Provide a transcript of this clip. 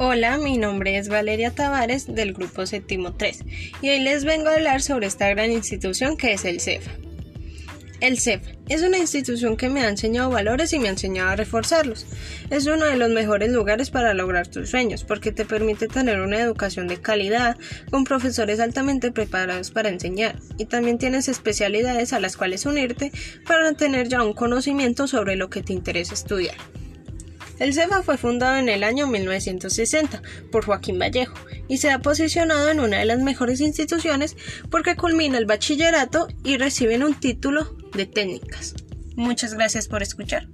Hola, mi nombre es Valeria Tavares del Grupo Séptimo 3 y hoy les vengo a hablar sobre esta gran institución que es el CEF. El CEF es una institución que me ha enseñado valores y me ha enseñado a reforzarlos. Es uno de los mejores lugares para lograr tus sueños porque te permite tener una educación de calidad con profesores altamente preparados para enseñar y también tienes especialidades a las cuales unirte para tener ya un conocimiento sobre lo que te interesa estudiar. El CEFA fue fundado en el año 1960 por Joaquín Vallejo y se ha posicionado en una de las mejores instituciones porque culmina el bachillerato y reciben un título de técnicas. Muchas gracias por escuchar.